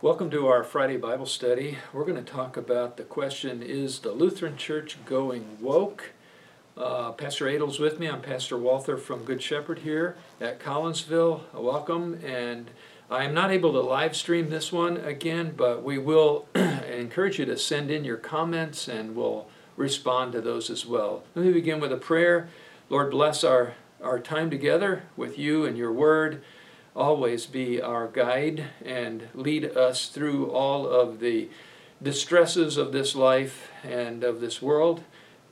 Welcome to our Friday Bible study. We're going to talk about the question Is the Lutheran Church going woke? Uh, Pastor Adel's with me. I'm Pastor Walther from Good Shepherd here at Collinsville. Welcome. And I am not able to live stream this one again, but we will encourage you to send in your comments and we'll respond to those as well. Let me begin with a prayer. Lord, bless our, our time together with you and your word always be our guide and lead us through all of the distresses of this life and of this world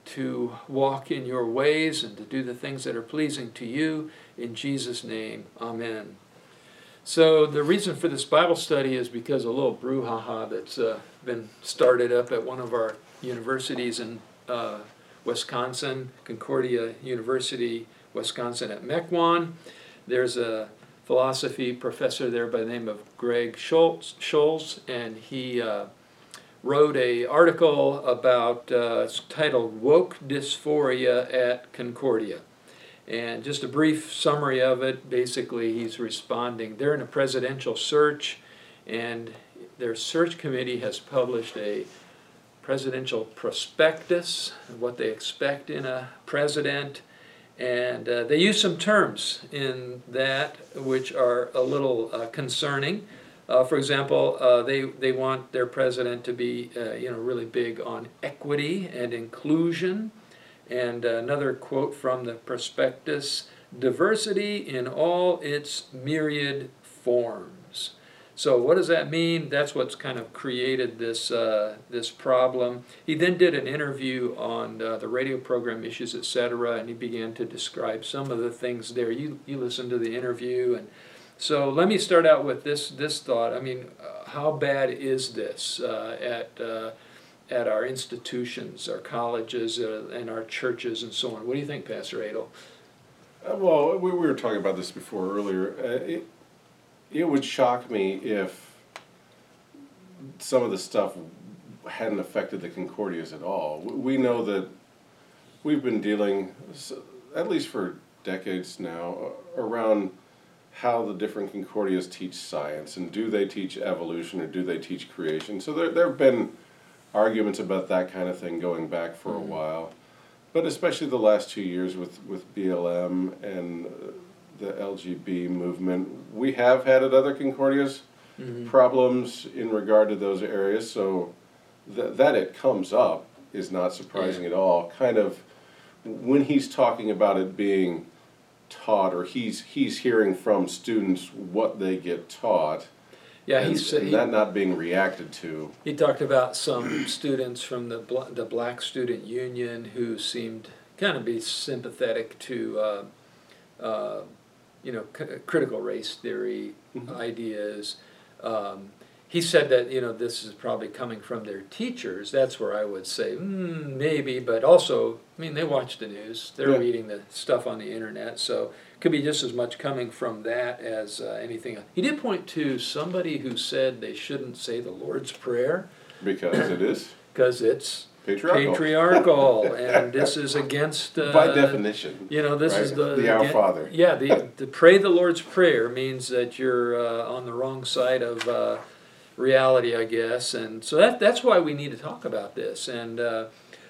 to walk in your ways and to do the things that are pleasing to you. In Jesus' name, amen. So, the reason for this Bible study is because a little brouhaha that's uh, been started up at one of our universities in uh, Wisconsin, Concordia University, Wisconsin at Mequon. There's a philosophy professor there by the name of Greg Schulz, and he uh, wrote a article about uh, it's titled "Woke Dysphoria at Concordia." And just a brief summary of it. Basically, he's responding. They're in a presidential search, and their search committee has published a presidential prospectus, what they expect in a president, and uh, they use some terms in that which are a little uh, concerning. Uh, for example, uh, they, they want their president to be uh, you know, really big on equity and inclusion. And another quote from the prospectus diversity in all its myriad forms. So what does that mean? That's what's kind of created this uh, this problem. He then did an interview on uh, the radio program Issues Etc. and he began to describe some of the things there. You you listened to the interview and so let me start out with this this thought. I mean, uh, how bad is this uh, at uh, at our institutions, our colleges, uh, and our churches, and so on? What do you think, Pastor Adel? well, we, we were talking about this before earlier. It, it would shock me if some of the stuff hadn't affected the Concordias at all. We know that we've been dealing, at least for decades now, around how the different Concordias teach science and do they teach evolution or do they teach creation. So there, there have been arguments about that kind of thing going back for mm-hmm. a while. But especially the last two years with, with BLM and the LGB movement. We have had at other Concordias mm-hmm. problems in regard to those areas, so th- that it comes up is not surprising yeah. at all. Kind of when he's talking about it being taught, or he's he's hearing from students what they get taught. Yeah, and, he's and he, that not being reacted to. He talked about some students from the the Black Student Union who seemed kind of be sympathetic to uh, uh, you know, c- critical race theory mm-hmm. ideas. Um, he said that you know this is probably coming from their teachers. That's where I would say mm, maybe, but also I mean they watch the news, they're yeah. reading the stuff on the internet, so it could be just as much coming from that as uh, anything. Else. He did point to somebody who said they shouldn't say the Lord's Prayer because it is because it's patriarchal, patriarchal and this is against uh, by definition. You know, this right? is the the Our Father. Yeah, the to pray the Lord's prayer means that you're uh, on the wrong side of uh, reality, I guess, and so that that's why we need to talk about this. And uh,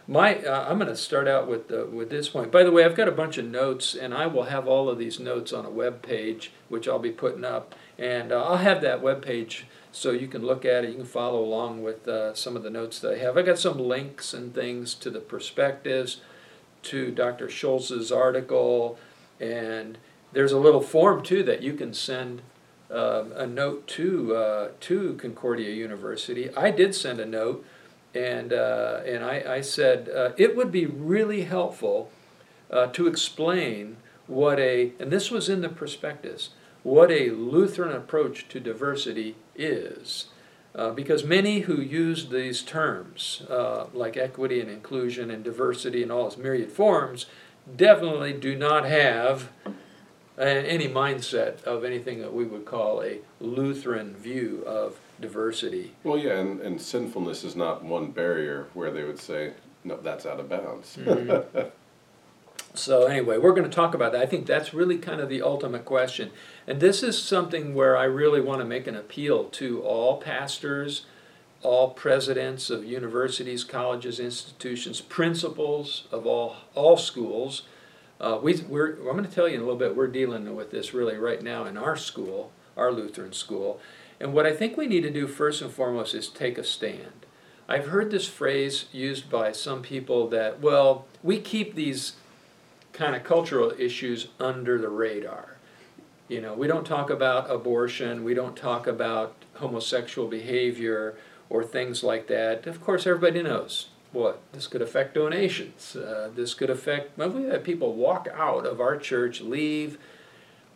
my, uh, I'm going to start out with the, with this point. By the way, I've got a bunch of notes, and I will have all of these notes on a web page, which I'll be putting up, and uh, I'll have that web page so you can look at it. You can follow along with uh, some of the notes that I have. I got some links and things to the prospectus, to Dr. Schulz's article, and there's a little form too that you can send uh, a note to uh, to Concordia University. I did send a note, and uh, and I, I said uh, it would be really helpful uh, to explain what a and this was in the prospectus what a Lutheran approach to diversity is. Uh, because many who use these terms, uh, like equity and inclusion and diversity in all its myriad forms, definitely do not have any mindset of anything that we would call a Lutheran view of diversity. Well, yeah, and, and sinfulness is not one barrier where they would say, no, that's out of bounds. mm-hmm. So anyway, we're going to talk about that. I think that's really kind of the ultimate question. And this is something where I really want to make an appeal to all pastors, all presidents of universities, colleges, institutions, principals of all all schools. Uh, we, we're, I'm going to tell you in a little bit. We're dealing with this really right now in our school, our Lutheran school. And what I think we need to do first and foremost is take a stand. I've heard this phrase used by some people that, well, we keep these kind of cultural issues under the radar. You know, we don't talk about abortion, we don't talk about homosexual behavior or things like that. Of course, everybody knows what this could affect donations. Uh, this could affect. Well, we've had people walk out of our church, leave.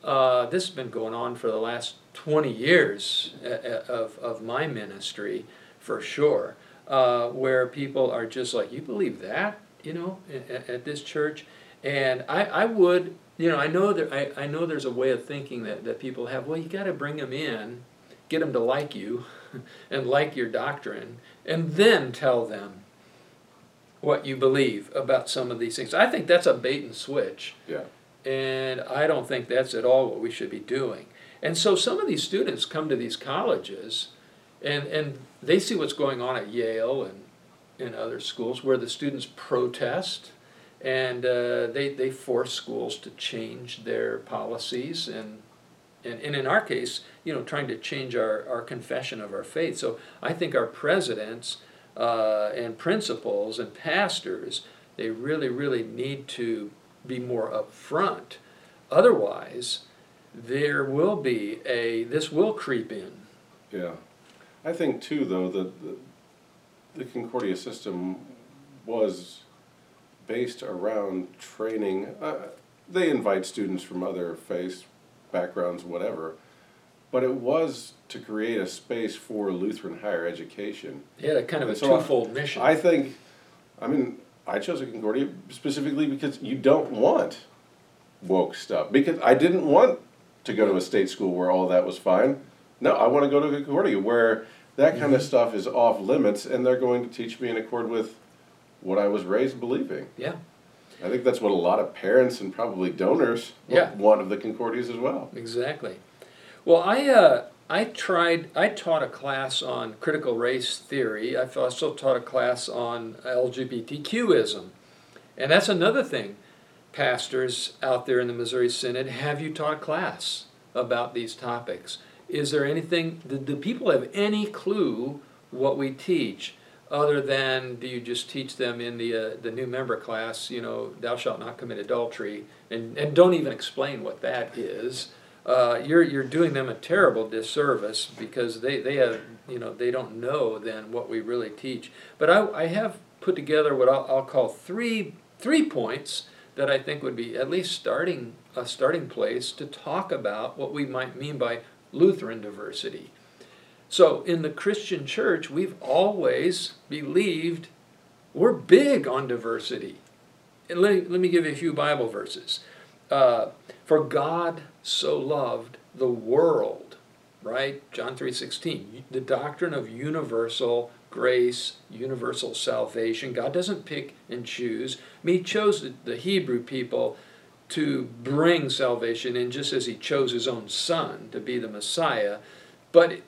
Uh, this has been going on for the last 20 years uh, uh, of, of my ministry, for sure, uh, where people are just like, You believe that? You know, at, at this church? And I, I would, you know, I know that I, I know there's a way of thinking that, that people have. Well, you got to bring them in, get them to like you, and like your doctrine, and then tell them what you believe about some of these things. I think that's a bait and switch. Yeah. And I don't think that's at all what we should be doing. And so some of these students come to these colleges and, and they see what's going on at Yale and in other schools where the students protest and uh, they, they force schools to change their policies and, and, and in our case, you know, trying to change our, our confession of our faith. So I think our presidents uh, and principals and pastors, they really, really need to be more upfront. Otherwise, there will be a, this will creep in. Yeah. I think too, though, that the, the Concordia system was based around training. Uh, they invite students from other faiths, backgrounds, whatever, but it was to create a space for Lutheran higher education. Yeah, a kind of a And so I- twofold mission. I think, I mean, I chose a Concordia specifically because you don't want woke stuff. Because I didn't want to go to a state school where all that was fine. No, I want to go to Concordia where that kind Mm-hmm. of stuff is off limits and they're going to teach me in accord with what I was raised believing. yeah, I think that's what a lot of parents and probably donors Yeah. want of the Concordias as well. exactly. Well, I uh, I tried. I taught a class on critical race theory. I also taught a class on LGBTQism, and that's another thing. Pastors out there in the Missouri Synod, have you taught a class about these topics? Is there anything? Do, do people have any clue what we teach? Other than do you just teach them in the uh, the new member class? You know, thou shalt not commit adultery, and, and don't even explain what that is uh, you're you're doing them a terrible disservice because they, they have you know they don't know then what we really teach. But I, I have put together what I'll, I'll call three three points that I think would be at least starting a starting place to talk about what we might mean by Lutheran diversity. So in the Christian church, we've always believed we're big on diversity. And let, let me give you a few Bible verses. Uh, for God so loved the world, right? John 3:16. The doctrine of universal grace, universal salvation. God doesn't pick and choose. I mean, he chose the, Hebrew people to bring salvation in just as he chose his own son to be the Messiah. But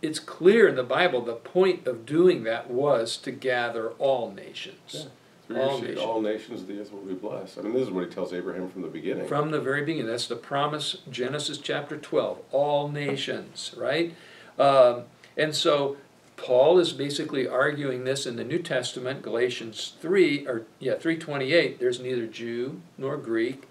it's clear in the Bible the point of doing that was to gather all nations. Through All nations. all nations of the earth will be blessed. I mean, this is what he tells Abraham from the beginning. From the very beginning. That's the promise, Genesis chapter 12. All nations, right? Um, and so Paul is basically arguing this in the New Testament, Galatians 3, or yeah, 328. There's neither Jew nor Greek,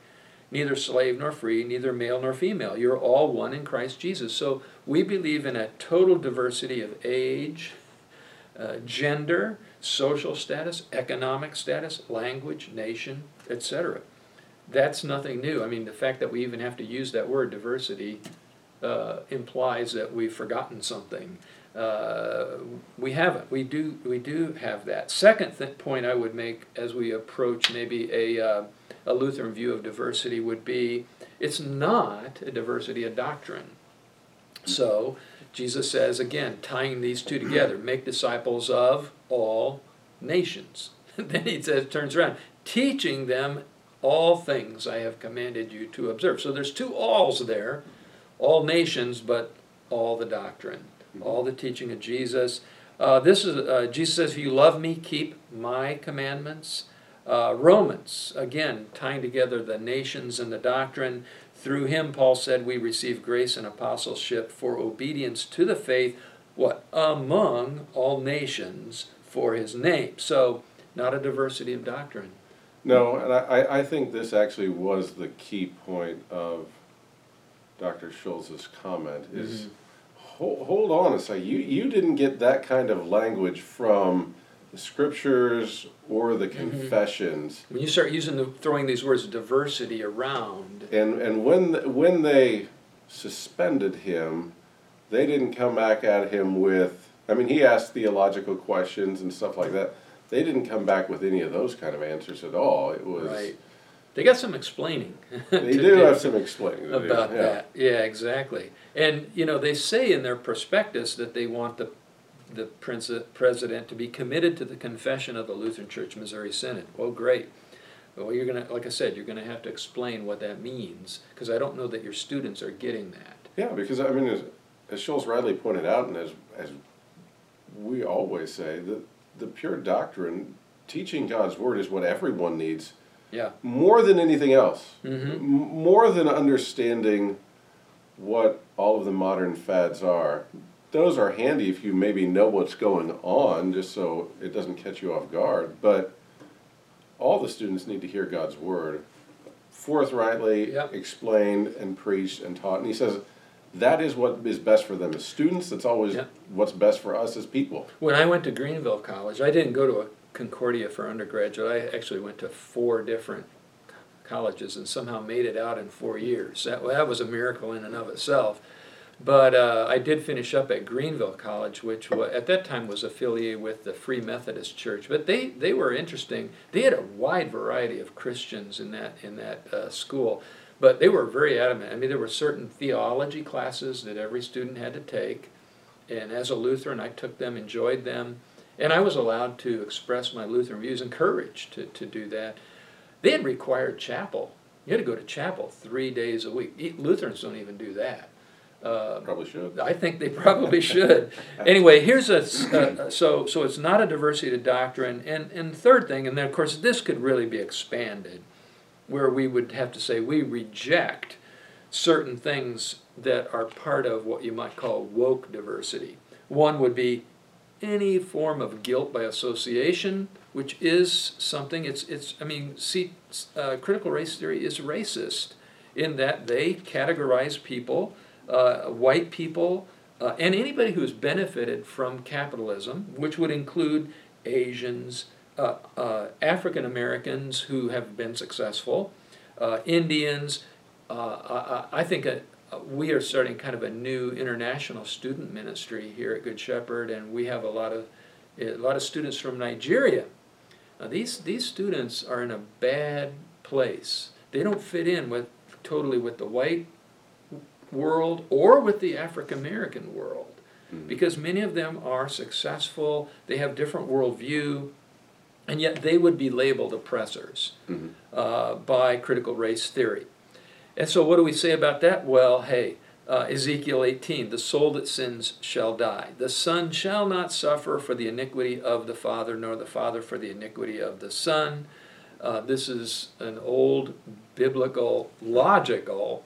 neither slave nor free, neither male nor female. You're all one in Christ Jesus. So we believe in a total diversity of age, uh, gender, social status, economic status, language, nation, etc. That's nothing new. I mean, the fact that we even have to use that word diversity uh, implies that we've forgotten something. Uh, we haven't. We do. We do have that. Second th- point I would make as we approach maybe a uh, a Lutheran view of diversity would be it's not a diversity of doctrine. So Jesus says again, tying these two together, make disciples of all nations. then he says, turns around, teaching them all things I have commanded you to observe. So there's two alls there, all nations, but all the doctrine, all the teaching of Jesus. Uh, this is uh, Jesus says, "If you love me, keep my commandments." Uh, Romans again tying together the nations and the doctrine. Through him, Paul said, we receive grace and apostleship for obedience to the faith. What among all nations for his name? So not a diversity of doctrine. No, and I, I think this actually was the key point of Dr. Schulz's comment is Mm-hmm. hold, hold on a second. You, you didn't get that kind of language from the scriptures or the Mm-hmm. confessions. When you start using the, throwing these words diversity around, And, and when, when they suspended him, they didn't come back at him with, I mean, he asked theological questions and stuff like that. They didn't come back with any of those kind of answers at all. It was, right? They got some explaining. they do have some explaining do, about yeah. that. Yeah, exactly. And you know, they say in their prospectus that they want the the prince, president to be committed to the confession of the Lutheran Church Missouri Synod. Well, great. Well, you're gonna, like I said, you're gonna have to explain what that means because I don't know that your students are getting that. Yeah, because I mean, as, as Schulz rightly pointed out, and as as we always say, the the pure doctrine, teaching God's word, is what everyone needs Yeah. more than anything else. Mm-hmm. More than understanding what all of the modern fads are. Those are handy if you maybe know what's going on, just so it doesn't catch you off guard. But all the students need to hear God's word forthrightly Yep. explained and preached and taught. And he says that is what is best for them as students. That's always Yep. what's best for us as people. When I went to Greenville College, I didn't go to a Concordia for undergraduate. I actually went to four different colleges and somehow made it out in four years. That, that was a miracle in and of itself. But uh, I did finish up at Greenville College, which wa at that time was affiliated with the Free Methodist Church. But they, they were interesting. They had a wide variety of Christians in that in that uh, school. But they were very adamant. I mean, there were certain theology classes that every student had to take. And as a Lutheran, I took them, enjoyed them, and I was allowed to express my Lutheran views, encouraged to, to do that. They had required chapel. You had to go to chapel three days a week. Lutherans don't even do that. Uh, Probably should. I think they probably should. Anyway, here's a uh, so so it's not a diversity of doctrine, and and third thing, and then of course this could really be expanded, where we would have to say we reject certain things that are part of what you might call woke diversity. One would be any form of guilt by association, which is something. It's it's. I mean, see, uh, critical race theory is racist in that they categorize people, uh, white people, uh, and anybody who has benefited from capitalism, which would include Asians, uh, uh, African Americans who have been successful, uh, Indians. I, I think uh we are starting kind of a new international student ministry here at Good Shepherd, and we have a lot of a lot of students from Nigeria. Now, these these students are in a bad place. They don't fit in with totally with the white world or with the African American world because many of them are successful. They have different worldview, and yet they would be labeled oppressors Mhm. uh, by critical race theory. And so, what do we say about that? Well, hey, uh, Ezekiel 18, the soul that sins shall die. The son shall not suffer for the iniquity of the father, nor the father for the iniquity of the son. Uh, this is an old biblical, logical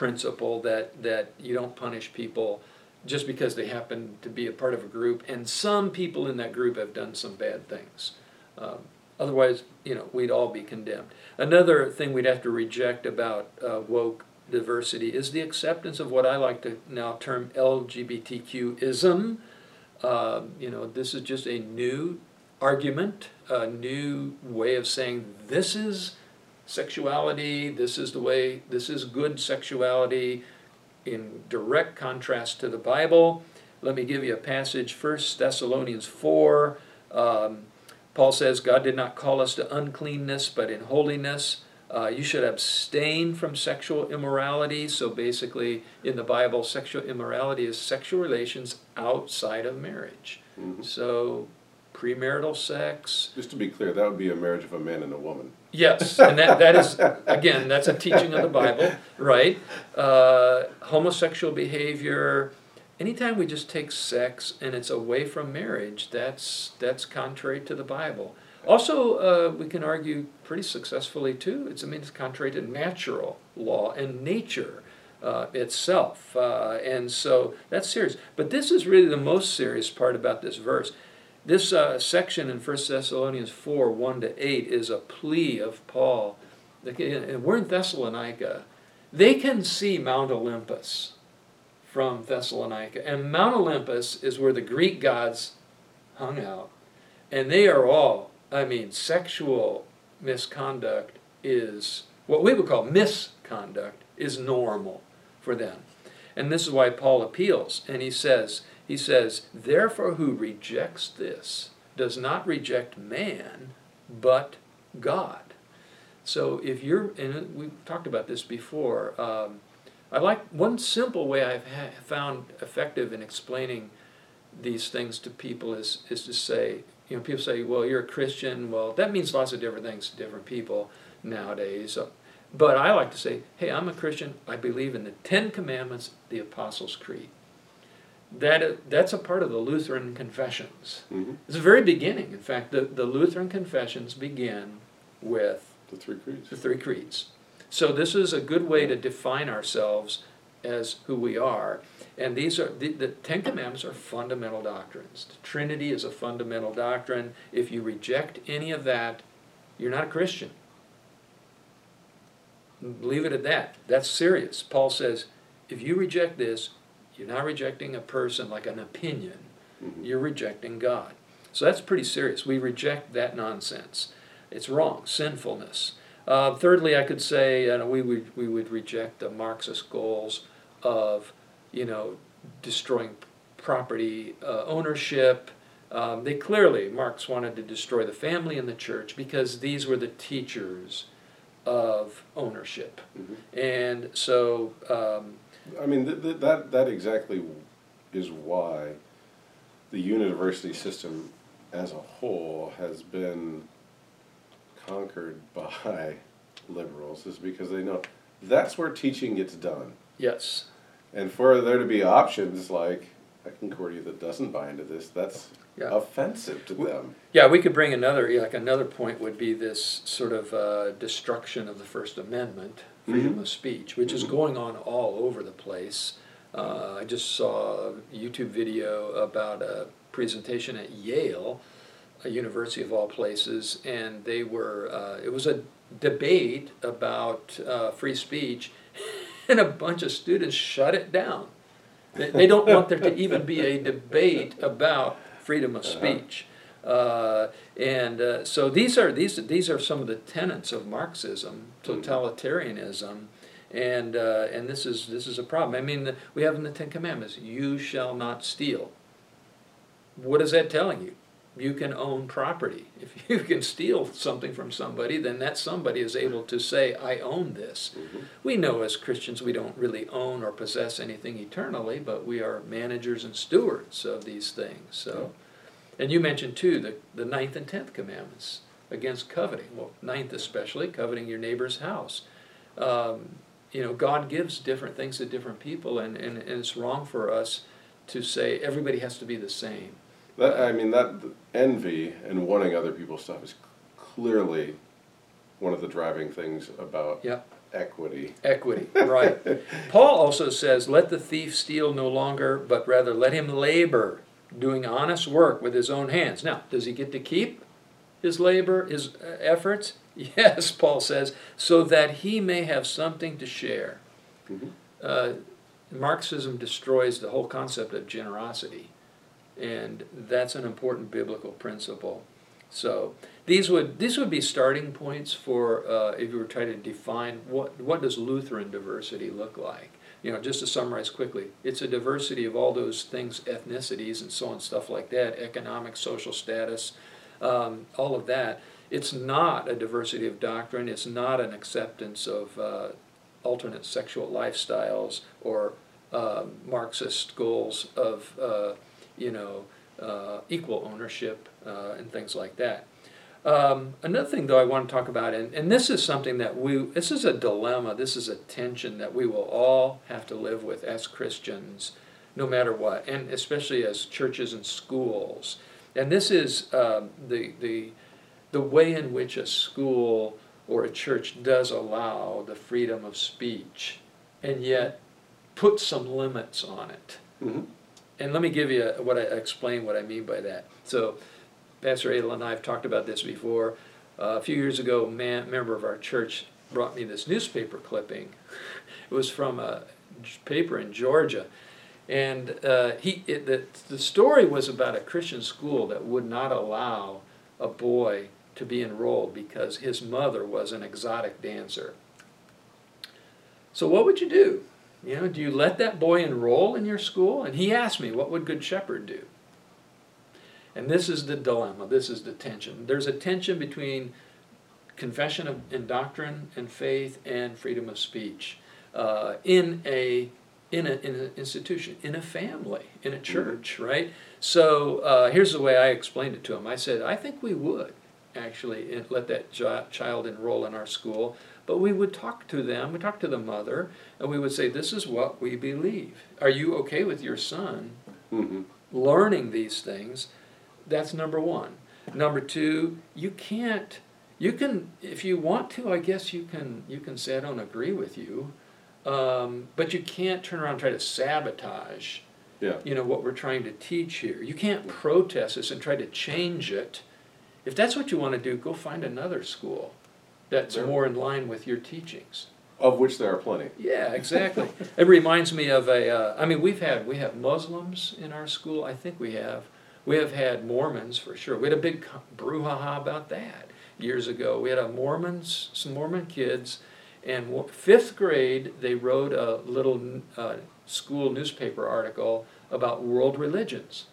principle that, that you don't punish people just because they happen to be a part of a group, and some people in that group have done some bad things. Um, otherwise, you know, we'd all be condemned. Another thing we'd have to reject about uh, woke diversity is the acceptance of what I like to now term LGBTQism. Um, you know, this is just a new argument, a new way of saying this is sexuality, this is the way, this is good sexuality, in direct contrast to the Bible. Let me give you a passage, 1 Thessalonians 4. Um, Paul says, God did not call us to uncleanness, but in holiness. Uh, you should abstain from sexual immorality. So basically, in the Bible, sexual immorality is sexual relations outside of marriage. Mhm. So premarital sex. Just to be clear, that would be a marriage of a man and a woman. Yes, and that, that is, again, that's a teaching of the Bible, right? Uh, homosexual behavior. Anytime we just take sex and it's away from marriage, that's, that's contrary to the Bible. Also, uh, we can argue pretty successfully too. It's, I mean, it's contrary to natural law and nature uh, itself. Uh, and so that's serious. But this is really the most serious part about this verse. This uh, section in 1 Thessalonians 4 1 to 8 is a plea of Paul. We're in Thessalonica. They can see Mount Olympus from Thessalonica. And Mount Olympus is where the Greek gods hung out. And they are all I mean, sexual misconduct is what we would call misconduct is normal for them. And this is why Paul appeals and he says, he says, therefore who rejects this does not reject man, but God. So if you're, and we've talked about this before, um, I like one simple way I've ha- found effective in explaining these things to people is, is to say, you know, people say, well, you're a Christian. Well, that means lots of different things to different people nowadays. But I like to say, hey, I'm a Christian. I believe in the Ten Commandments, the Apostles' Creed. That, that's a part of the Lutheran confessions. Mm-hmm. It's the very beginning. In fact, the, the Lutheran confessions begin with the three creeds. The three creeds. So this is a good way to define ourselves as who we are. And these are the, the Ten Commandments are fundamental doctrines. The Trinity is a fundamental doctrine. If you reject any of that, you're not a Christian. Leave it at that. That's serious. Paul says, if you reject this, you're not rejecting a person like an opinion. Mm-hmm. You're rejecting God. So that's pretty serious. We reject that nonsense. It's wrong, sinfulness. Uh, thirdly, I could say uh, we, would, we would reject the Marxist goals of, you know, destroying property uh, ownership. Um, they clearly, Marx wanted to destroy the family and the church because these were the teachers of ownership. Mm-hmm. And so. Um, I mean, th- th- that, that exactly is why the university system as a whole has been conquered by liberals, is because they know that's where teaching gets done. Yes. And for there to be options like a Concordia that doesn't buy into this, that's yeah. offensive to them. Yeah, we could bring another like another point would be this sort of uh, destruction of the First Amendment, freedom mm-hmm. of speech, which mm-hmm. is going on all over the place. Uh, I just saw a YouTube video about a presentation at Yale, a university of all places, and they were uh, it was a debate about uh, free speech and a bunch of students shut it down. They, they don't want there to even be a debate about freedom of uh-huh. speech. Uh, and uh, so these are these these are some of the tenets of Marxism, totalitarianism, and uh, and this is this is a problem. I mean, the, we have in the Ten Commandments, "You shall not steal." What is that telling you? you can own property. If you can steal something from somebody, then that somebody is able to say, I own this. Mm-hmm. We know as Christians we don't really own or possess anything eternally, but we are managers and stewards of these things. So, And you mentioned too the, the ninth and tenth commandments against coveting. Well, ninth especially, coveting your neighbor's house. Um, you know, God gives different things to different people, and, and, and it's wrong for us to say everybody has to be the same. That I mean that envy and wanting other people's stuff is clearly one of the driving things about yep. equity. Equity, right. Paul also says, "Let the thief steal no longer, but rather let him labor, doing honest work with his own hands." Now, does he get to keep his labor, his uh, efforts? Yes, Paul says, so that he may have something to share. Mm-hmm. Uh, Marxism destroys the whole concept of generosity and that's an important biblical principle. So these would these would be starting points for uh, if you were trying to define what what does Lutheran diversity look like. You know, just to summarize quickly, it's a diversity of all those things, ethnicities and so on, stuff like that, economic, social status, um, all of that. It's not a diversity of doctrine. It's not an acceptance of uh, alternate sexual lifestyles or uh, Marxist goals of uh, you know, uh, equal ownership uh, and things like that. Um, another thing, though, I want to talk about, and, and this is something that we, this is a dilemma, this is a tension that we will all have to live with as Christians, no matter what, and especially as churches and schools. And this is um, the, the, the way in which a school or a church does allow the freedom of speech, and yet put some limits on it. Mm-hmm. And let me give you what I explain what I mean by that. So, Pastor Adel and I have talked about this before. Uh, a few years ago, a man, member of our church brought me this newspaper clipping. It was from a paper in Georgia, and uh, he it, the the story was about a Christian school that would not allow a boy to be enrolled because his mother was an exotic dancer. So, what would you do? You know, do you let that boy enroll in your school? And he asked me, what would Good Shepherd do? And this is the dilemma, this is the tension. There's a tension between confession of, and doctrine and faith and freedom of speech uh, in a in, a, in an institution, in a family, in a church, mm-hmm. right? So uh, here's the way I explained it to him. I said, I think we would actually let that child enroll in our school but we would talk to them, we talk to the mother, and we would say, This is what we believe. Are you okay with your son mm-hmm. learning these things? That's number one. Number two, you can't you can if you want to i guess you can you can say i don't agree with you um, but you can't turn around and try to sabotage yeah. you know what we're trying to teach here you can't protest this and try to change it if that's what you want to do go find another school that's there. more in line with your teachings. Of which there are plenty. Yeah, exactly. it reminds me of a. Uh, I mean, we've had we have Muslims in our school. I think we have. We have had Mormons for sure. We had a big brouhaha about that years ago. We had a Mormons, some Mormon kids, and fifth grade they wrote a little uh, school newspaper article about world religions,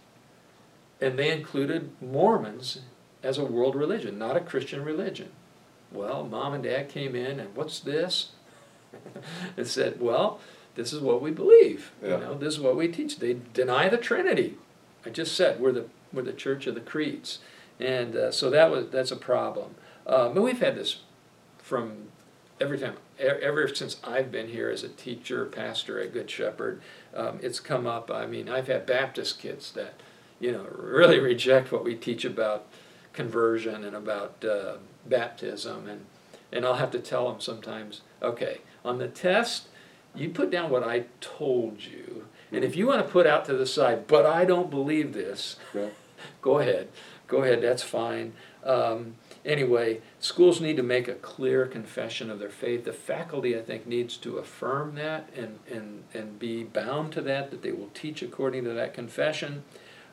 and they included Mormons as a world religion, not a Christian religion. Well, mom and dad came in and what's this? and said, well, this is what we believe. Yeah. You know, this is what we teach. They deny the Trinity. I just said we're the we're the Church of the Creeds, and uh, so that was that's a problem. Um, but we've had this from every time, ever since I've been here as a teacher, pastor at Good Shepherd. Um, it's come up. I mean, I've had Baptist kids that, you know, really reject what we teach about conversion and about uh, baptism, and and I'll have to tell them sometimes, okay, on the test, you put down what I told you, and if you want to put out to the side, but I don't believe this, yeah. go ahead, go ahead, that's fine. Um, anyway, schools need to make a clear confession of their faith. The faculty, I think, needs to affirm that and, and, and be bound to that, that they will teach according to that confession.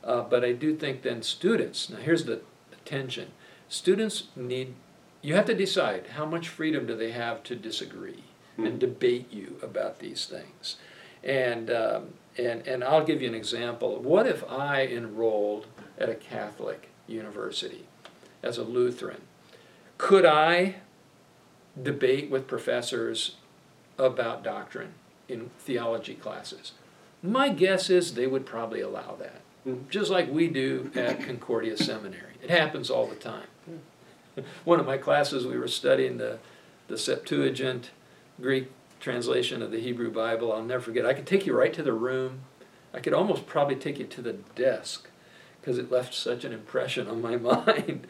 Uh, but I do think then students, now here's the, the tension students need you have to decide how much freedom do they have to disagree mm-hmm. and debate you about these things and um, and and I'll give you an example. What if I enrolled at a Catholic university as a Lutheran? Could I debate with professors about doctrine in theology classes? My guess is they would probably allow that mm-hmm. just like we do at Concordia Seminary. It happens all the time. One of my classes, we were studying the, the Septuagint Greek translation of the Hebrew Bible. I'll never forget. I could take you right to the room. I could almost probably take you to the desk because it left such an impression on my mind.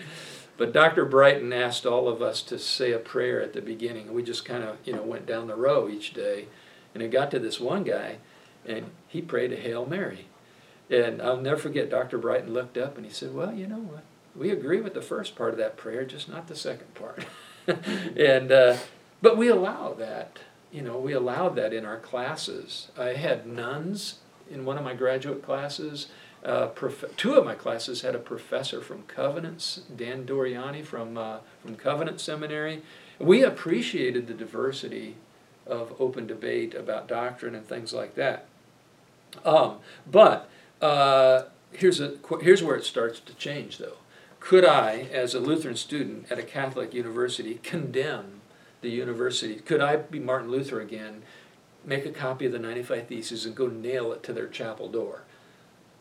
but Dr. Brighton asked all of us to say a prayer at the beginning. We just kind of, you know, went down the row each day. And it got to this one guy, and he prayed a Hail Mary. And I'll never forget, Dr. Brighton looked up and he said, Well, you know what? we agree with the first part of that prayer, just not the second part. and uh, but we allow that. You know, we allowed that in our classes. I had nuns in one of my graduate classes. Uh, prof- two of my classes had a professor from Covenants, Dan Doriani from uh, from Covenant Seminary. We appreciated the diversity of open debate about doctrine and things like that. Um, but uh, here's a here's where it starts to change, though. Could I, as a Lutheran student at a Catholic university, condemn the university? Could I be Martin Luther again, make a copy of the 95 Theses, and go nail it to their chapel door?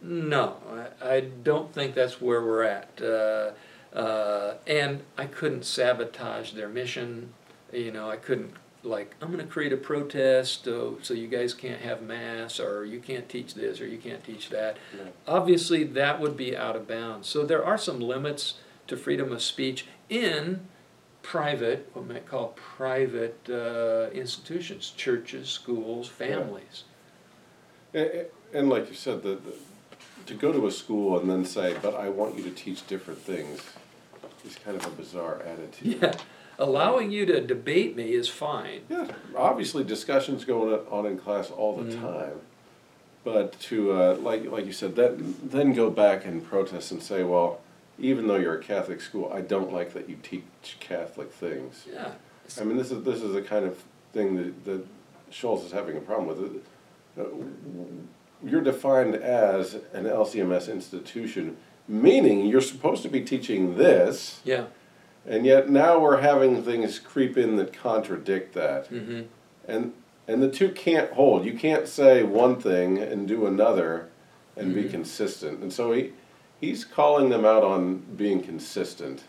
No, I, I don't think that's where we're at. Uh, uh, and I couldn't sabotage their mission. You know, I couldn't like I'm going to create a protest uh, so you guys can't have mass or you can't teach this or you can't teach that. Yeah. Obviously, that would be out of bounds. So there are some limits to freedom of speech in private, what we might call private uh, institutions, churches, schools, families. And, and like you said, the, the, to go to a school and then say, but I want you to teach different things is kind of a bizarre attitude. Yeah, allowing you to debate me is fine. Yeah, obviously discussions going on in class all the Mhm. time. But to, uh, like, like you said, then, then go back and protest and say, well, even though you're a Catholic school, I don't like that you teach Catholic things. Yeah. I mean, this is, this is the kind of thing that, that Schulz is having a problem with. Uh, You're defined as an LCMS institution, meaning you're supposed to be teaching this, Yeah. and yet now we're having things creep in that contradict that. Mm-hmm. And, and the two can't hold. You can't say one thing and do another and be Mhm. consistent. And so he, he's calling them out on being consistent.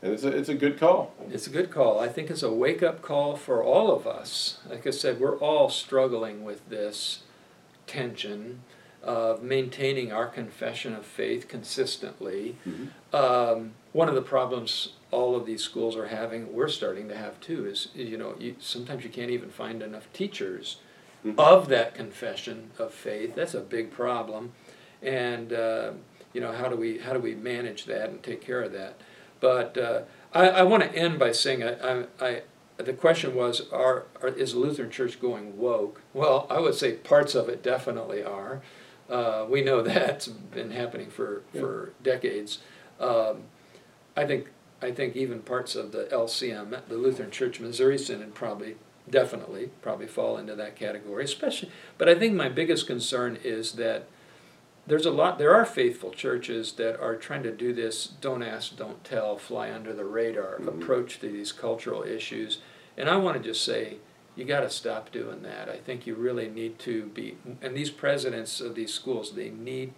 And it's a, it's a good call. It's a good call. I think it's a wake up call for all of us. Like I said, we're all struggling with this tension of maintaining our confession of faith consistently. Um, one of the problems all of these schools are having, we're starting to have too, is you know you, sometimes you can't even find enough teachers Mhm. of that confession of faith. That's a big problem, and uh, you know how do we how do we manage that and take care of that? But uh, I, I want to end by saying I, I, I the question was are, are is the Lutheran Church going woke? Well, I would say parts of it definitely are. Uh, we know that's been happening for, for decades. Um, I think I think even parts of the LCM, the Lutheran Church Missouri Synod, probably definitely probably fall into that category. Especially, but I think my biggest concern is that there's a lot. There are faithful churches that are trying to do this "don't ask, don't tell," fly under the radar Mhm. approach to these cultural issues, and I want to just say you got to stop doing that. I think you really need to be, and these presidents of these schools, they need,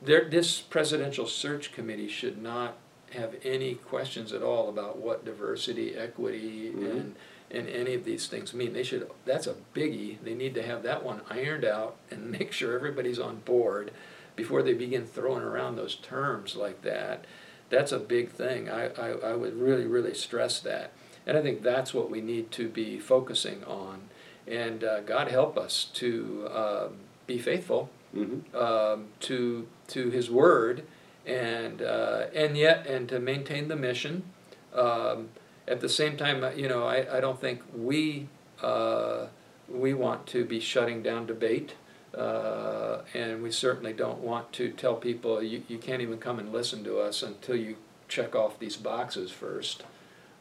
their, this presidential search committee should not have any questions at all about what diversity, equity, Mhm. and, and any of these things mean. They should, that's a biggie. They need to have that one ironed out and make sure everybody's on board before they begin throwing around those terms like that. That's a big thing. I, I, I would really, really stress that. And I think that's what we need to be focusing on. And uh, God help us to um, be faithful Mm-hmm. um, to to His Word, and uh, and yet and to maintain the mission. Um, at the same time, uh, you know, I, I don't think we uh, we want to be shutting down debate, uh, and we certainly don't want to tell people you, you can't even come and listen to us until you check off these boxes first.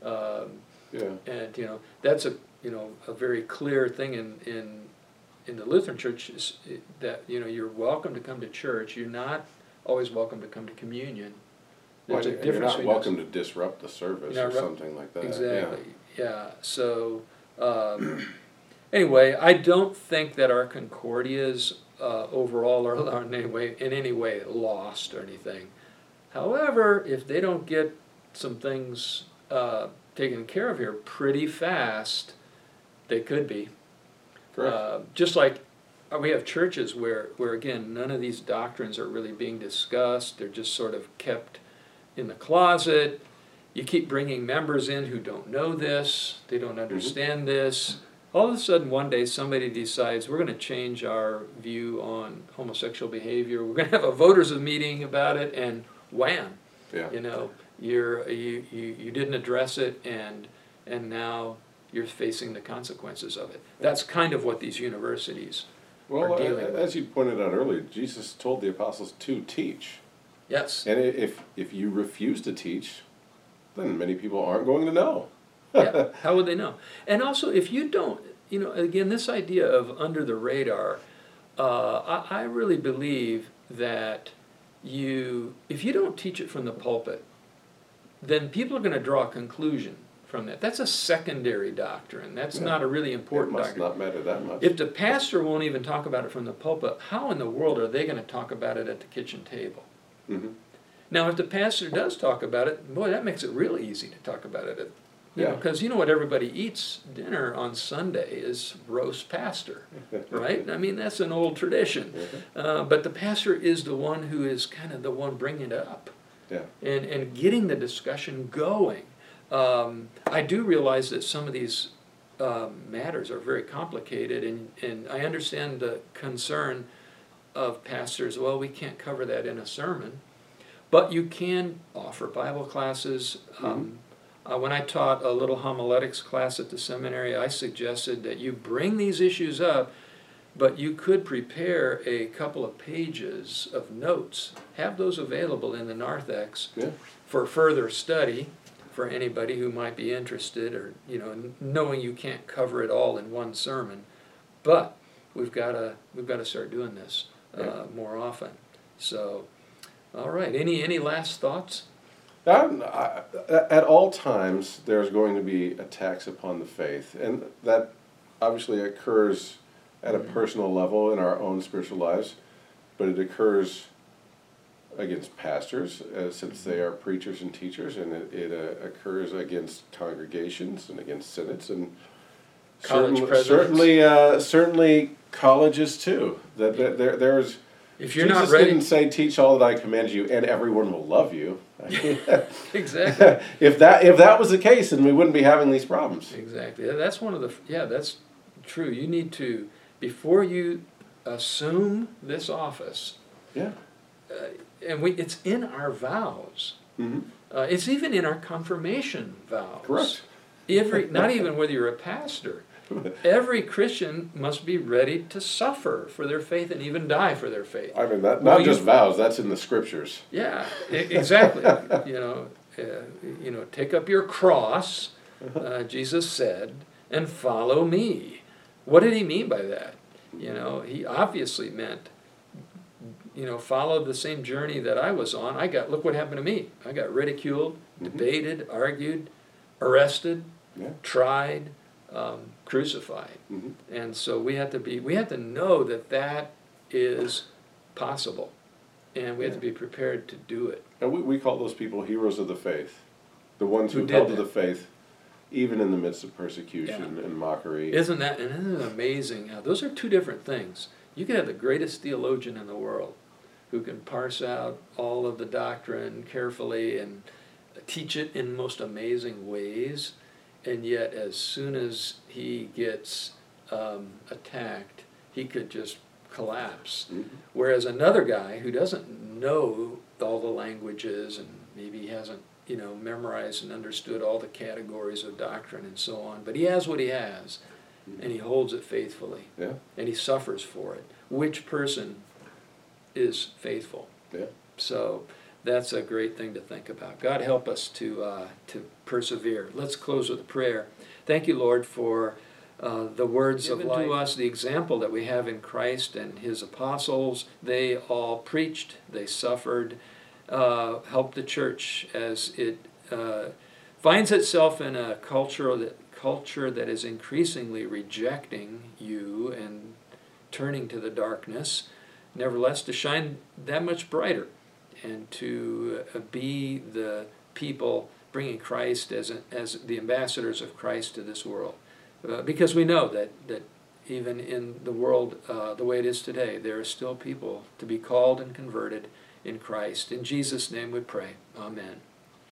Um, Yeah. and you know that's a you know a very clear thing in in in the Lutheran Church is that you know you're welcome to come to church. You're not always welcome to come to communion. Well, a and you're not welcome to disrupt the service or something like that. Exactly. Yeah. So um, anyway, I don't think that our Concordias uh, overall are, are in any way in any way lost or anything. However, if they don't get some things uh, taken care of here pretty fast, they could be. Correct. Uh, just like uh, we have churches where, where again, none of these doctrines are really being discussed. They're just sort of kept in the closet. You keep bringing members in who don't know this, they don't mm-hmm. understand this. All of a sudden, one day, somebody decides we're going to change our view on homosexual behavior. We're going to have a voters' meeting about it, and wham, yeah. you know, you're you, you, you didn't address it, and and now you're facing the consequences of it. That's kind of what these universities Well, are dealing a- with. as you pointed out earlier, Jesus told the apostles to teach. Yes. And if, if you refuse to teach, then many people aren't going to know. yeah. How would they know? And also, if you don't, you know, again, this idea of under the radar, uh, I, I really believe that you, if you don't teach it from the pulpit, then people are going to draw a conclusion from that. That's a secondary doctrine. That's Yeah. not a really important It must doctrine. not matter that much. If the pastor won't even talk about it from the pulpit, how in the world are they going to talk about it at the kitchen table? Mhm. Now, if the pastor does talk about it, boy, that makes it really easy to talk about it. You Yeah. because you know what everybody eats dinner on Sunday is roast pastor, right? I mean that's an old tradition, uh, but the pastor is the one who is kind of the one bringing it up Yeah. and and getting the discussion going. Um, I do realize that some of these um, matters are very complicated, and and I understand the concern of pastors. Well, we can't cover that in a sermon. But you can offer Bible classes. Um, uh, when I taught a little homiletics class at the seminary, I suggested that you bring these issues up, but you could prepare a couple of pages of notes, have those available in the narthex Yeah. for further study for anybody who might be interested or you know knowing you can't cover it all in one sermon but we've got to we've got to start doing this uh, more often. So all right any any last thoughts? Um, I- At all times, there's going to be attacks upon the faith, and that obviously occurs at a personal level in our own spiritual lives, but it occurs against pastors, uh, since they are preachers and teachers, and it, it uh, occurs against congregations and against synods and College certainly, presidents. certainly, uh, certainly colleges too. That, that there, there's if you're Jesus not ready didn't say, "Teach all that I command you, and everyone will love you." exactly if that if that was the case, then we wouldn't be having these problems. exactly that's one of the yeah that's true you need to before you assume this office Yeah. uh, and we it's in our vows Mm-hmm. uh, it's even in our confirmation vows Correct. every not even whether you're a pastor every christian must be ready to suffer for their faith and even die for their faith I mean, that Well, not you- just vows. That's in the scriptures. yeah exactly you know uh, you know take up your cross uh, jesus said and follow me what did he mean by that you know he obviously meant you know followed the same journey that i was on i got look what happened to me i got ridiculed Mhm. debated argued arrested Yeah. tried um, crucified. Hmm and so we have to be we have to know that that is possible. And we have to be prepared to do it. And we, we call those people heroes of the faith, the ones Who who, held to the faith, even in the midst of persecution and mockery. isn't that and isn't it amazing how those are two different things. You can have the greatest theologian in the world who can parse out all of the doctrine carefully and teach it in most amazing ways and yet as soon as he gets um, attacked he could just collapse Mhm. Whereas another guy who doesn't know all the languages and maybe hasn't, you know, memorized and understood all the categories of doctrine and so on, but he has what he has and he holds it faithfully Yeah, and he suffers for it. Which person is faithful? yeah. So that's a great thing to think about. God help us to uh, to persevere. Let's close with a prayer. Thank you, Lord, for uh, the words Given of life. to us the example that we have in Christ and His apostles. They all preached. They suffered. Uh, helped the church as it uh, finds itself in a culture that culture that is increasingly rejecting you and turning to the darkness. Nevertheless, to shine that much brighter and to uh, be the people bringing Christ as, a, as the ambassadors of Christ to this world. Uh, because we know that, that even in the world uh, the way it is today, there are still people to be called and converted in Christ. In Jesus' name we pray. Amen.